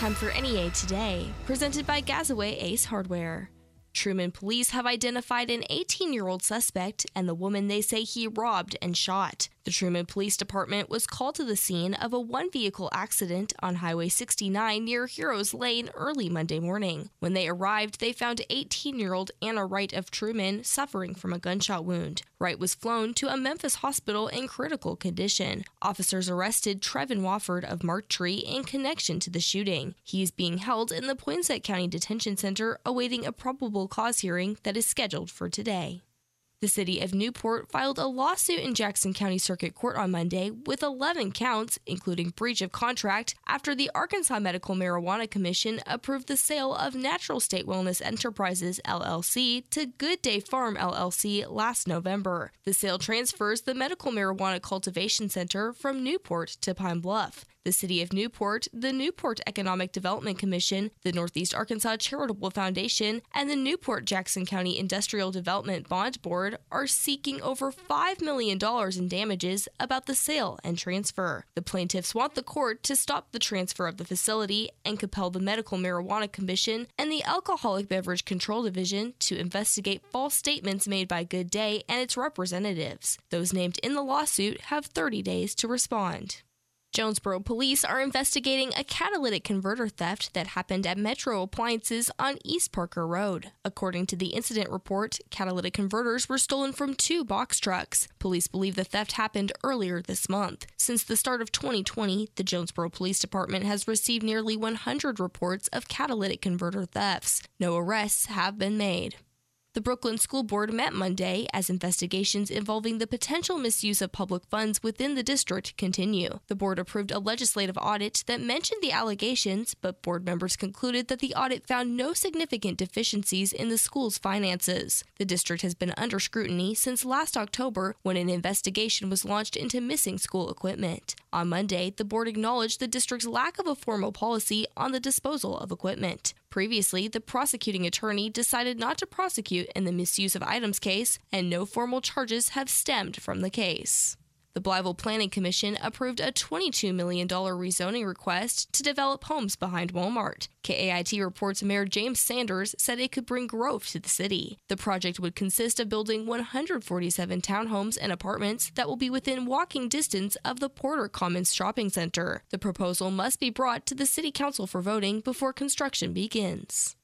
Time for NEA Today, presented by Gazaway Ace Hardware. Trumann police have identified an 18 year old suspect and the woman they say he robbed and shot. The Trumann Police Department was called to the scene of a one vehicle accident on Highway 69 near Heroes Lane early Monday morning. When they arrived, they found 18 year old Anna Wright of Trumann suffering from a gunshot wound. Wright was flown to a Memphis hospital in critical condition. Officers arrested Trevin Wofford of Tree in connection to the shooting. He is being held in the Poinsett County Detention Center awaiting a probable cause hearing that is scheduled for today. The city of Newport filed a lawsuit in Jackson County Circuit Court on Monday with 11 counts, including breach of contract, after the Arkansas Medical Marijuana Commission approved the sale of Natural State Wellness Enterprises LLC to Good Day Farm LLC last November. The sale transfers the Medical Marijuana Cultivation Center from Newport to Pine Bluff the City of Newport, the Newport Economic Development Commission, the Northeast Arkansas Charitable Foundation, and the Newport Jackson County Industrial Development Bond Board are seeking over $5 million in damages about the sale and transfer. The plaintiffs want the court to stop the transfer of the facility and compel the Medical Marijuana Commission and the Alcoholic Beverage Control Division to investigate false statements made by Good Day and its representatives. Those named in the lawsuit have 30 days to respond. Jonesboro police are investigating a catalytic converter theft that happened at Metro Appliances on East Parker Road. According to the incident report, catalytic converters were stolen from two box trucks. Police believe the theft happened earlier this month. Since the start of 2020, the Jonesboro Police Department has received nearly 100 reports of catalytic converter thefts. No arrests have been made. The Brookland School Board met Monday as investigations involving the potential misuse of public funds within the district continue. The board approved a legislative audit that mentioned the allegations, but board members concluded that the audit found no significant deficiencies in the school's finances. The district has been under scrutiny since last October when an investigation was launched into missing school equipment. On Monday, the board acknowledged the district's lack of a formal policy on the disposal of equipment. Previously, the prosecuting attorney decided not to prosecute in the misuse of items case, and no formal charges have stemmed from the case. The Blytheville Planning Commission approved a $22 million rezoning request to develop homes behind Walmart. KAIT reports Mayor James Sanders said it could bring growth to the city. The project would consist of building 147 townhomes and apartments that will be within walking distance of the Porter Commons Shopping Center. The proposal must be brought to the City Council for voting before construction begins.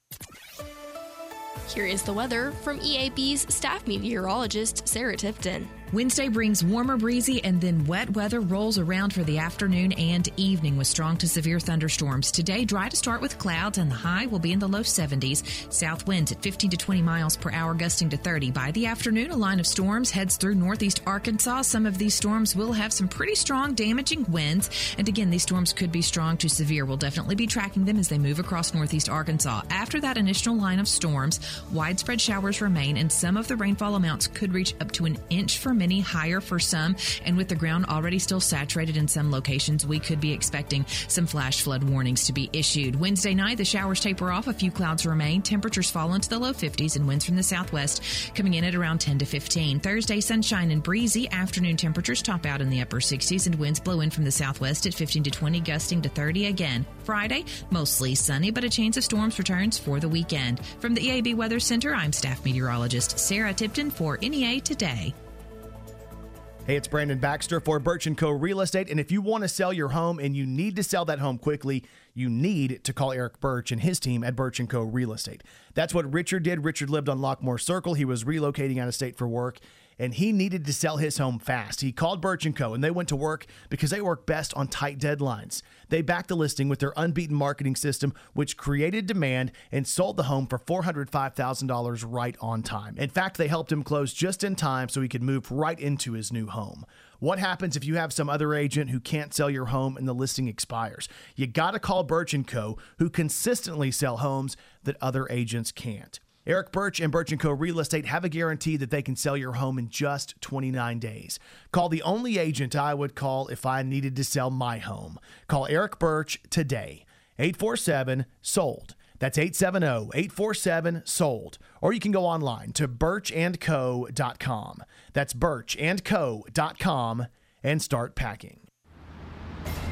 Here is the weather from EAB's staff meteorologist, Sarah Tipton. Wednesday brings warmer, breezy, and then wet weather rolls around for the afternoon and evening with strong to severe thunderstorms. Today, dry to start with clouds, and the high will be in the low 70s. South winds at 15 to 20 miles per hour, gusting to 30. By the afternoon, a line of storms heads through northeast Arkansas. Some of these storms will have some pretty strong, damaging winds. And again, these storms could be strong to severe. We'll definitely be tracking them as they move across northeast Arkansas. After that initial line of storms, widespread showers remain, and some of the rainfall amounts could reach up to an inch for many, higher for some. And with the ground already still saturated in some locations, we could be expecting some flash flood warnings to be issued. Wednesday night, the showers taper off, a few clouds remain, temperatures fall into the low 50s, and winds from the southwest coming in at around 10 to 15. Thursday, sunshine and breezy. Afternoon temperatures top out in the upper 60s, and winds blow in from the southwest at 15 to 20, gusting to 30 again. Friday, mostly sunny, but a chance of storms returns for the weekend. From the EAB Weather Center, I'm staff meteorologist Sarah Tipton for NEA Today. Hey, it's Brandon Baxter for Birch & Co. Real Estate, and if you want to sell your home and you need to sell that home quickly, you need to call Eric Birch and his team at Birch & Co. Real Estate. That's what Richard did. Richard lived on Lockmore Circle. He was relocating out of state for work, and he needed to sell his home fast. He called Birch & Co. and they went to work because they work best on tight deadlines. They backed the listing with their unbeaten marketing system, which created demand and sold the home for $405,000 right on time. In fact, they helped him close just in time so he could move right into his new home. What happens if you have some other agent who can't sell your home and the listing expires? You got to call Birch & Co., who consistently sell homes that other agents can't. Eric Birch and Birch & Co. Real Estate have a guarantee that they can sell your home in just 29 days. Call the only agent I would call if I needed to sell my home. Call Eric Birch today. 847 sold. That's 870 847 sold. Or you can go online to birchandco.com. That's birchandco.com and start packing.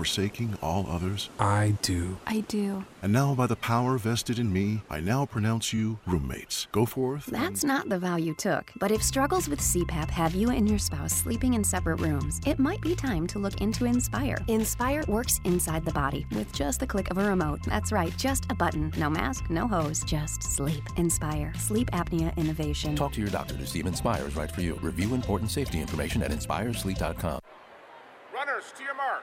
forsaking all others? I do. I do. And now, by the power vested in me, I now pronounce you roommates. Go forth. That's not the vow you took. But if struggles with CPAP have you and your spouse sleeping in separate rooms, it might be time to look into Inspire. Inspire works inside the body with just the click of a remote. That's right, just a button. No mask, no hose, just sleep. Inspire. Sleep apnea innovation. Talk to your doctor to see if Inspire is right for you. Review important safety information at inspiresleep.com. Runners, to your mark.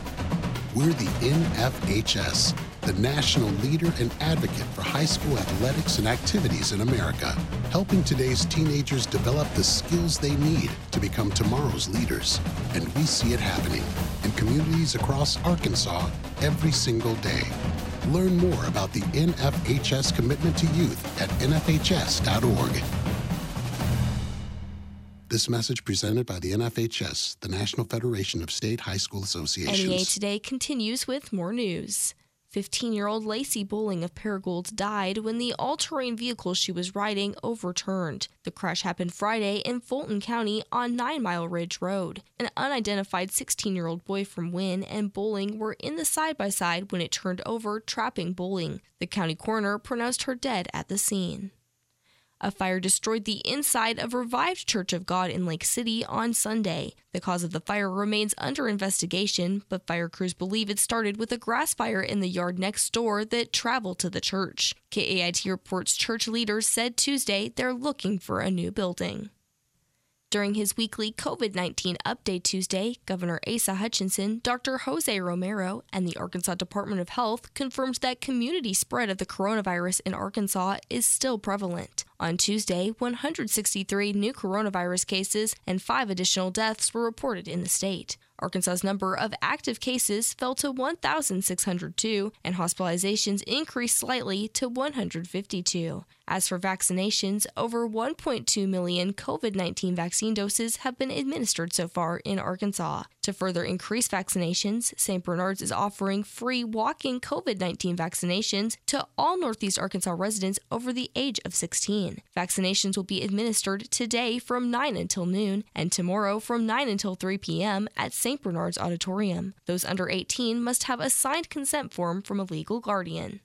We're the NFHS, the national leader and advocate for high school athletics and activities in America, helping today's teenagers develop the skills they need to become tomorrow's leaders. And we see it happening in communities across Arkansas every single day. Learn more about the NFHS commitment to youth at nfhs.org. This message presented by the NFHS, the National Federation of State High School Associations. NEA Today continues with more news. 15 year old Lacey Bowling of Paragould died when the all terrain vehicle she was riding overturned. The crash happened Friday in Fulton County on Nine Mile Ridge Road. An unidentified 16 year old boy from Wynne and Bowling were in the side by side when it turned over, trapping Bowling. The county coroner pronounced her dead at the scene. A fire destroyed the inside of Revived Church of God in Lake City on Sunday. The cause of the fire remains under investigation, but fire crews believe it started with a grass fire in the yard next door that traveled to the church. KAIT reports church leaders said Tuesday they're looking for a new building. During his weekly COVID 19 update Tuesday, Governor Asa Hutchinson, Dr. Jose Romero, and the Arkansas Department of Health confirmed that community spread of the coronavirus in Arkansas is still prevalent. On Tuesday, 163 new coronavirus cases and five additional deaths were reported in the state. Arkansas's number of active cases fell to 1,602, and hospitalizations increased slightly to 152. As for vaccinations, over 1.2 million COVID 19 vaccine doses have been administered so far in Arkansas. To further increase vaccinations, St. Bernard's is offering free walk in COVID 19 vaccinations to all Northeast Arkansas residents over the age of 16. Vaccinations will be administered today from 9 until noon and tomorrow from 9 until 3 p.m. at St. Bernard's Auditorium. Those under 18 must have a signed consent form from a legal guardian.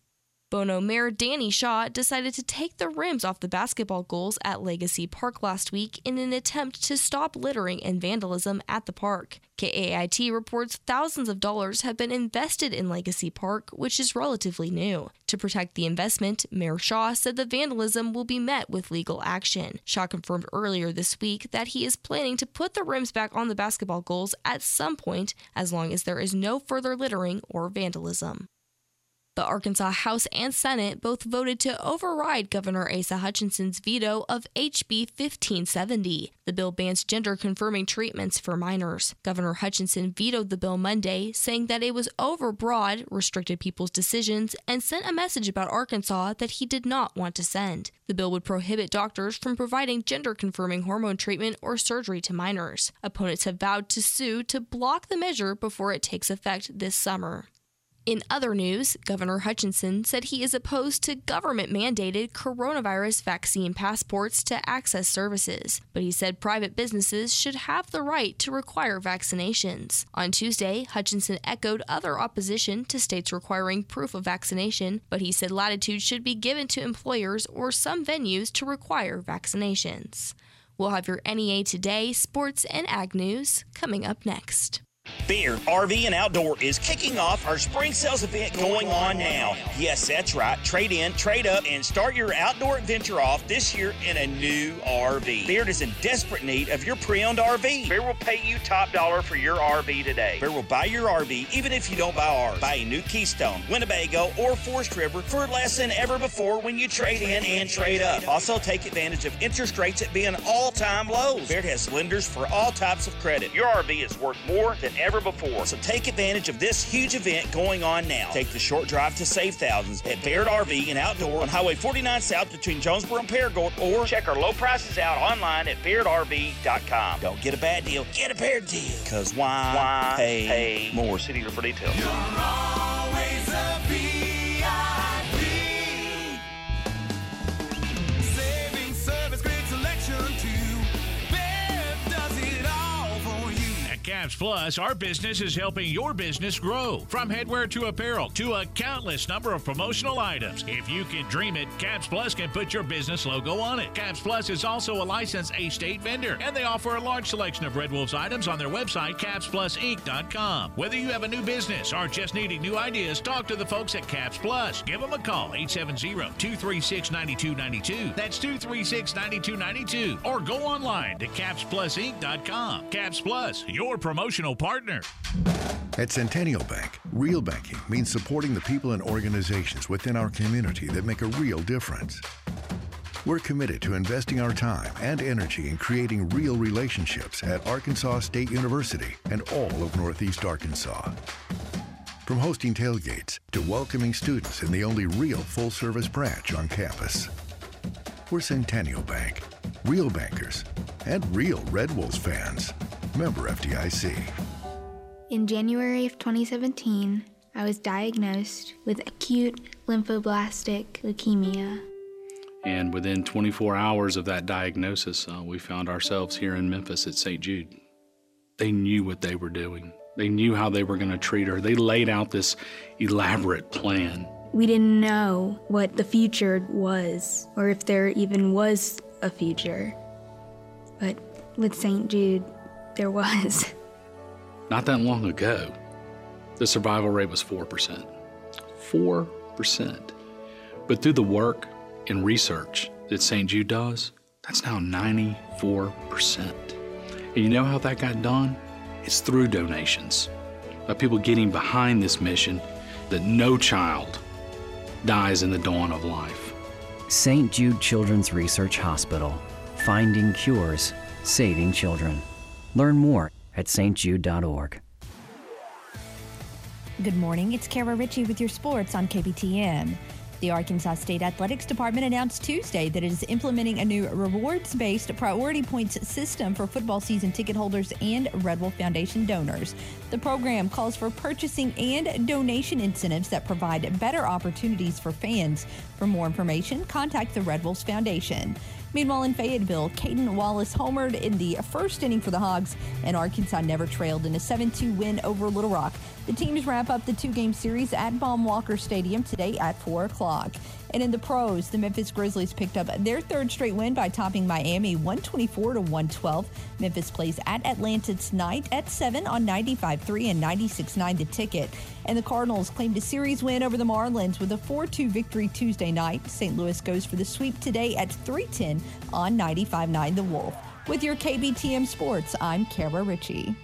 Bono Mayor Danny Shaw decided to take the rims off the basketball goals at Legacy Park last week in an attempt to stop littering and vandalism at the park. KAIT reports thousands of dollars have been invested in Legacy Park, which is relatively new. To protect the investment, Mayor Shaw said the vandalism will be met with legal action. Shaw confirmed earlier this week that he is planning to put the rims back on the basketball goals at some point as long as there is no further littering or vandalism. The Arkansas House and Senate both voted to override Governor Asa Hutchinson's veto of HB 1570. The bill bans gender confirming treatments for minors. Governor Hutchinson vetoed the bill Monday, saying that it was overbroad, restricted people's decisions, and sent a message about Arkansas that he did not want to send. The bill would prohibit doctors from providing gender confirming hormone treatment or surgery to minors. Opponents have vowed to sue to block the measure before it takes effect this summer. In other news, Governor Hutchinson said he is opposed to government mandated coronavirus vaccine passports to access services, but he said private businesses should have the right to require vaccinations. On Tuesday, Hutchinson echoed other opposition to states requiring proof of vaccination, but he said latitude should be given to employers or some venues to require vaccinations. We'll have your NEA Today, sports, and ag news coming up next. Baird, RV, and Outdoor is kicking off our spring sales event going on now. Yes, that's right. Trade in, trade up, and start your outdoor adventure off this year in a new RV. Baird is in desperate need of your pre owned RV. Baird will pay you top dollar for your RV today. Baird will buy your RV even if you don't buy ours. Buy a new Keystone, Winnebago, or Forest River for less than ever before when you trade in and trade up. Also, take advantage of interest rates at being all time lows. Baird has lenders for all types of credit. Your RV is worth more than ever before. So take advantage of this huge event going on now. Take the short drive to save thousands at Baird RV and Outdoor on Highway 49 South between Jonesboro and Paragould or check our low prices out online at BairdRV.com. Don't get a bad deal, get a Baird deal. Because why, why pay, pay more? City here for details. Caps Plus, our business is helping your business grow. From headwear to apparel to a countless number of promotional items. If you can dream it, Caps Plus can put your business logo on it. Caps Plus is also a licensed A state vendor, and they offer a large selection of Red Wolves items on their website, capsplusinc.com. Whether you have a new business or just needing new ideas, talk to the folks at Caps Plus. Give them a call, 870 236 9292. That's 236 9292. Or go online to capsplusinc.com. Caps Plus, your promotional partner. At Centennial Bank, real banking means supporting the people and organizations within our community that make a real difference. We're committed to investing our time and energy in creating real relationships at Arkansas State University and all of Northeast Arkansas. From hosting tailgates to welcoming students in the only real full service branch on campus. We're Centennial Bank, real bankers, and real Red Wolves fans. Member FDIC. In January of 2017, I was diagnosed with acute lymphoblastic leukemia. And within 24 hours of that diagnosis, uh, we found ourselves here in Memphis at St. Jude. They knew what they were doing, they knew how they were going to treat her. They laid out this elaborate plan. We didn't know what the future was, or if there even was a future. But with St. Jude, there was. Not that long ago, the survival rate was 4%. 4%. But through the work and research that St. Jude does, that's now 94%. And you know how that got done? It's through donations, by people getting behind this mission that no child dies in the dawn of life. St. Jude Children's Research Hospital, finding cures, saving children. Learn more at stjude.org. Good morning. It's Kara Ritchie with your sports on KBTM. The Arkansas State Athletics Department announced Tuesday that it is implementing a new rewards based priority points system for football season ticket holders and Red Wolf Foundation donors. The program calls for purchasing and donation incentives that provide better opportunities for fans. For more information, contact the Red Wolves Foundation. Meanwhile, in Fayetteville, Cayden Wallace homered in the first inning for the Hogs, and Arkansas never trailed in a 7 2 win over Little Rock. The teams wrap up the two game series at Baum Walker Stadium today at 4 o'clock. And in the pros, the Memphis Grizzlies picked up their third straight win by topping Miami 124 to 112. Memphis plays at Atlanta tonight at 7 on 95.3 and 96.9 the ticket. And the Cardinals claimed a series win over the Marlins with a 4-2 victory Tuesday night. St. Louis goes for the sweep today at 310 on 95.9 the Wolf. With your KBTM Sports, I'm Kara Ritchie.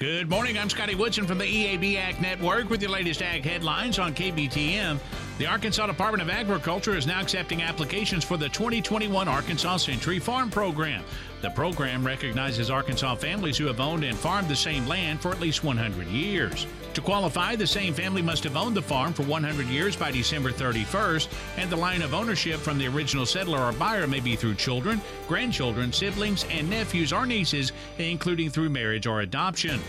Good morning. I'm Scotty Woodson from the EAB Ag Network with your latest ag headlines on KBTM. The Arkansas Department of Agriculture is now accepting applications for the 2021 Arkansas Century Farm Program. The program recognizes Arkansas families who have owned and farmed the same land for at least 100 years. To qualify, the same family must have owned the farm for 100 years by December 31st, and the line of ownership from the original settler or buyer may be through children, grandchildren, siblings, and nephews or nieces, including through marriage or adoption.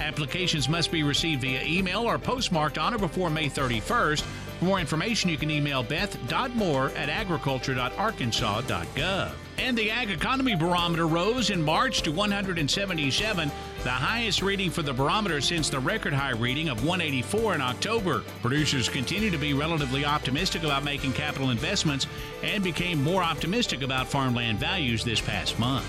Applications must be received via email or postmarked on or before May 31st. For more information, you can email beth.moore at agriculture.arkansas.gov. And the Ag Economy Barometer rose in March to 177, the highest reading for the barometer since the record high reading of 184 in October. Producers continue to be relatively optimistic about making capital investments and became more optimistic about farmland values this past month.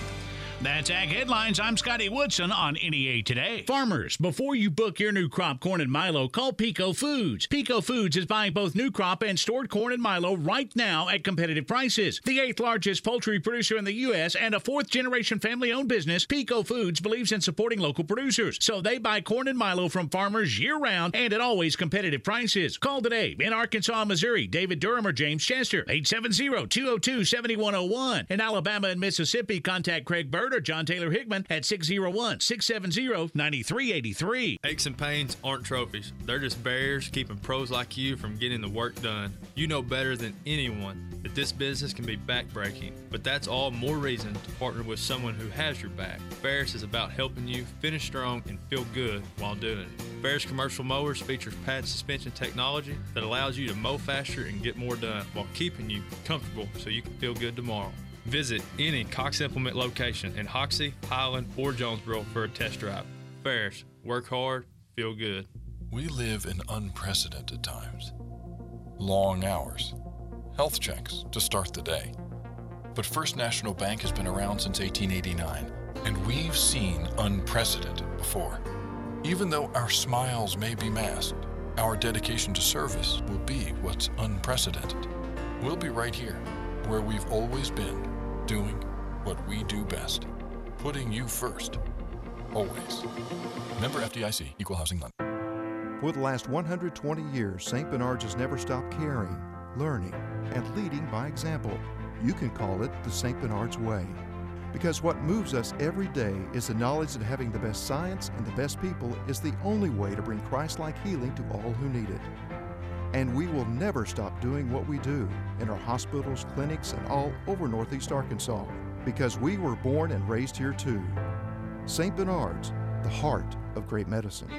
That's Ag Headlines. I'm Scotty Woodson on NEA Today. Farmers, before you book your new crop corn and Milo, call Peco Foods. Peco Foods is buying both new crop and stored corn and Milo right now at competitive prices. The eighth largest poultry producer in the U.S. and a fourth generation family owned business, Peco Foods believes in supporting local producers. So they buy corn and Milo from farmers year round and at always competitive prices. Call today in Arkansas, Missouri, David Durham or James Chester, 870 202 7101. In Alabama and Mississippi, contact Craig Bird John Taylor Hickman at 601 670 9383. Aches and pains aren't trophies. They're just barriers keeping pros like you from getting the work done. You know better than anyone that this business can be backbreaking, but that's all more reason to partner with someone who has your back. Ferris is about helping you finish strong and feel good while doing it. Ferris Commercial Mowers features pad suspension technology that allows you to mow faster and get more done while keeping you comfortable so you can feel good tomorrow. Visit any Cox Implement location in Hoxie, Highland, or Jonesboro for a test drive. Ferris, work hard, feel good. We live in unprecedented times. Long hours, health checks to start the day. But First National Bank has been around since 1889, and we've seen unprecedented before. Even though our smiles may be masked, our dedication to service will be what's unprecedented. We'll be right here, where we've always been, doing what we do best, putting you first, always. Member FDIC, Equal Housing Lender. For the last 120 years, St. Bernard's has never stopped caring, learning, and leading by example. You can call it the St. Bernard's Way. Because what moves us every day is the knowledge that having the best science and the best people is the only way to bring Christ like healing to all who need it. And we will never stop doing what we do in our hospitals, clinics, and all over Northeast Arkansas because we were born and raised here too. St. Bernard's, the heart of great medicine.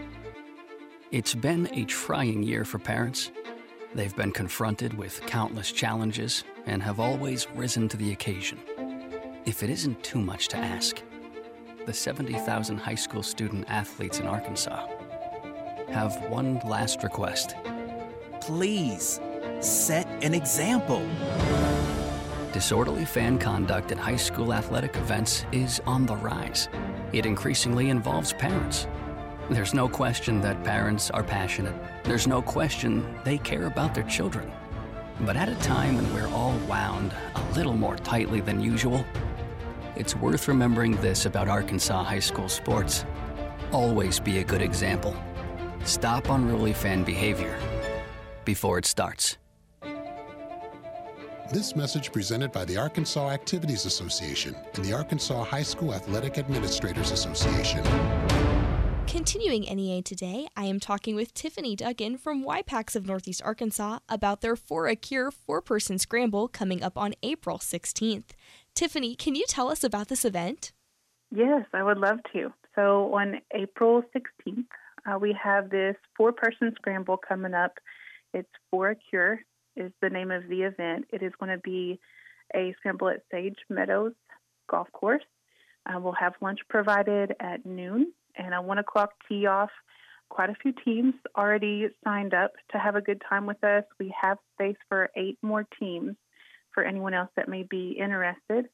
It's been a trying year for parents. They've been confronted with countless challenges and have always risen to the occasion. If it isn't too much to ask, the 70,000 high school student athletes in Arkansas have one last request. Please set an example. Disorderly fan conduct at high school athletic events is on the rise. It increasingly involves parents. There's no question that parents are passionate. There's no question they care about their children. But at a time when we're all wound a little more tightly than usual, it's worth remembering this about Arkansas high school sports. Always be a good example. Stop unruly fan behavior before it starts. This message presented by the Arkansas Activities Association and the Arkansas High School Athletic Administrators Association. Continuing NEA today, I am talking with Tiffany Duggan from YPACs of Northeast Arkansas about their For a Cure four person scramble coming up on April 16th. Tiffany, can you tell us about this event? Yes, I would love to. So on April 16th, uh, we have this four person scramble coming up. It's For a Cure is the name of the event. It is going to be a scramble at Sage Meadows Golf Course. Uh, we'll have lunch provided at noon and a one o'clock tee off. Quite a few teams already signed up to have a good time with us. We have space for eight more teams for anyone else that may be interested.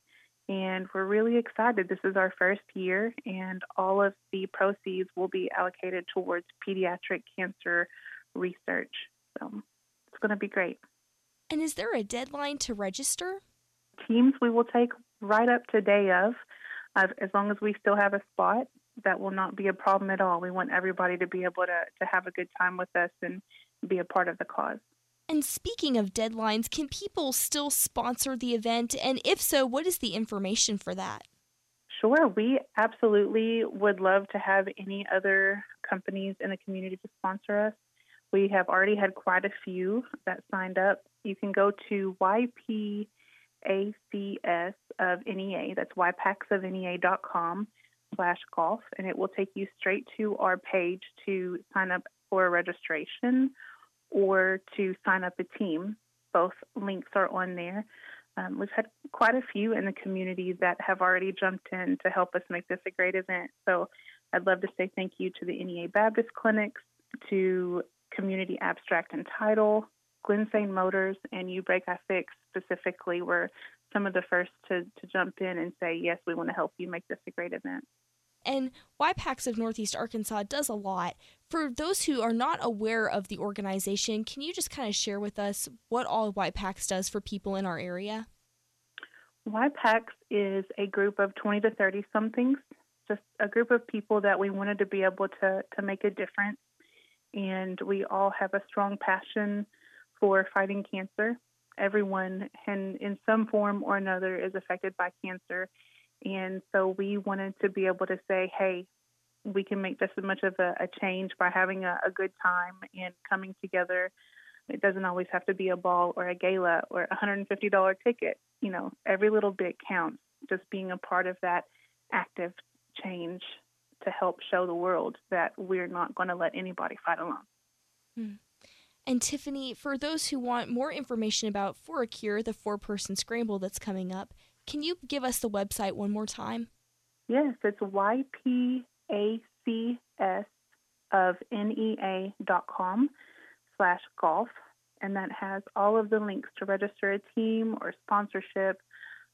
And we're really excited. This is our first year, and all of the proceeds will be allocated towards pediatric cancer research. So it's going to be great. And is there a deadline to register? Teams we will take right up to day of, uh, as long as we still have a spot. That will not be a problem at all. We want everybody to be able to, to have a good time with us and be a part of the cause. And speaking of deadlines, can people still sponsor the event? And if so, what is the information for that? Sure, we absolutely would love to have any other companies in the community to sponsor us. We have already had quite a few that signed up. You can go to YPACS of NEA, that's ypacsofnea.com slash golf, and it will take you straight to our page to sign up for a registration or to sign up a team. Both links are on there. Um, we've had quite a few in the community that have already jumped in to help us make this a great event. So I'd love to say thank you to the NEA Baptist Clinics, to Community Abstract and Title, Glen Motors, and You Break I Fix specifically were some of the first to, to jump in and say, yes, we want to help you make this a great event. And YPACs of Northeast Arkansas does a lot. For those who are not aware of the organization, can you just kind of share with us what all YPACs does for people in our area? YPACs is a group of 20 to 30 somethings, just a group of people that we wanted to be able to, to make a difference. And we all have a strong passion for fighting cancer. Everyone, in, in some form or another, is affected by cancer. And so we wanted to be able to say, hey, we can make just as much of a, a change by having a, a good time and coming together. It doesn't always have to be a ball or a gala or a $150 ticket. You know, every little bit counts. Just being a part of that active change to help show the world that we're not going to let anybody fight alone. Hmm. And Tiffany, for those who want more information about For a Cure, the four person scramble that's coming up, can you give us the website one more time? Yes, it's YPACS of NEA dot com slash golf, and that has all of the links to register a team or sponsorship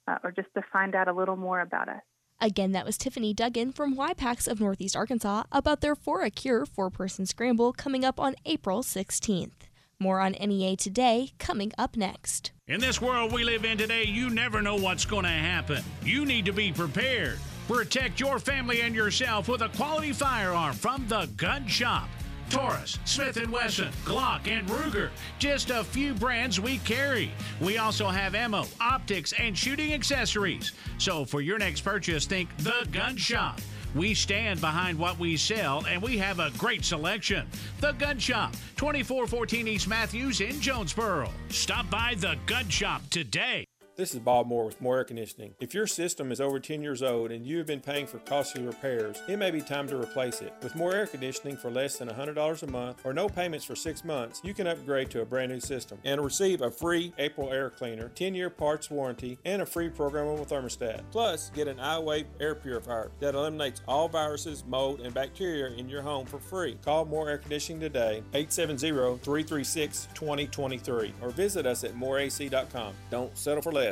uh, or just to find out a little more about us. Again, that was Tiffany Duggan from YPACs of Northeast Arkansas about their For a Cure four person scramble coming up on April 16th. More on NEA today coming up next. In this world we live in today, you never know what's going to happen. You need to be prepared. Protect your family and yourself with a quality firearm from the Gun Shop. Taurus, Smith & Wesson, Glock, and Ruger. Just a few brands we carry. We also have ammo, optics, and shooting accessories. So for your next purchase, think The Gun Shop. We stand behind what we sell, and we have a great selection. The Gun Shop, 2414 East Matthews in Jonesboro. Stop by The Gun Shop today. This is Bob Moore with Moore Air Conditioning. If your system is over 10 years old and you have been paying for costly repairs, it may be time to replace it. With Moore Air Conditioning for less than $100 a month or no payments for six months, you can upgrade to a brand new system and receive a free Aprilaire cleaner, 10 year parts warranty, and a free programmable thermostat. Plus, get an iWave air purifier that eliminates all viruses, mold, and bacteria in your home for free. Call Moore Air Conditioning today, 870 336 2023, or visit us at moreac.com. Don't settle for less.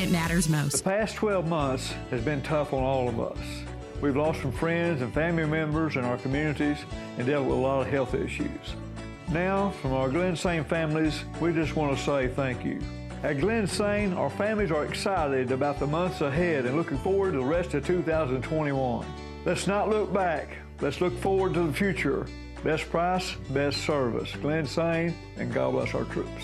it matters most. The past 12 months has been tough on all of us. We've lost some friends and family members in our communities and dealt with a lot of health issues. Now, from our Glen Sane families, we just want to say thank you. At Glen Sane, our families are excited about the months ahead and looking forward to the rest of 2021. Let's not look back. Let's look forward to the future. Best price, best service. Glen Sane, and God bless our troops.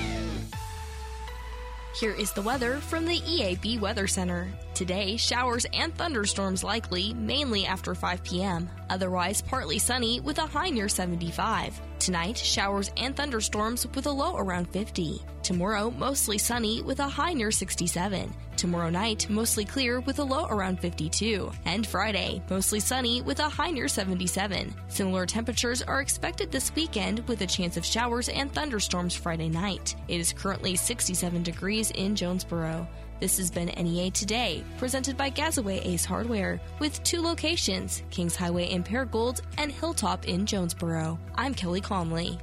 Here is the weather from the EAB Weather Center. Today, showers and thunderstorms likely, mainly after 5 p.m. Otherwise, partly sunny with a high near 75. Tonight, showers and thunderstorms with a low around 50. Tomorrow, mostly sunny with a high near 67. Tomorrow night, mostly clear with a low around 52. And Friday, mostly sunny with a high near 77. Similar temperatures are expected this weekend with a chance of showers and thunderstorms Friday night. It is currently 67 degrees in Jonesboro. This has been NEA Today, presented by Gazaway Ace Hardware, with two locations Kings Highway in Paragould and Hilltop in Jonesboro. I'm Kelly Conley.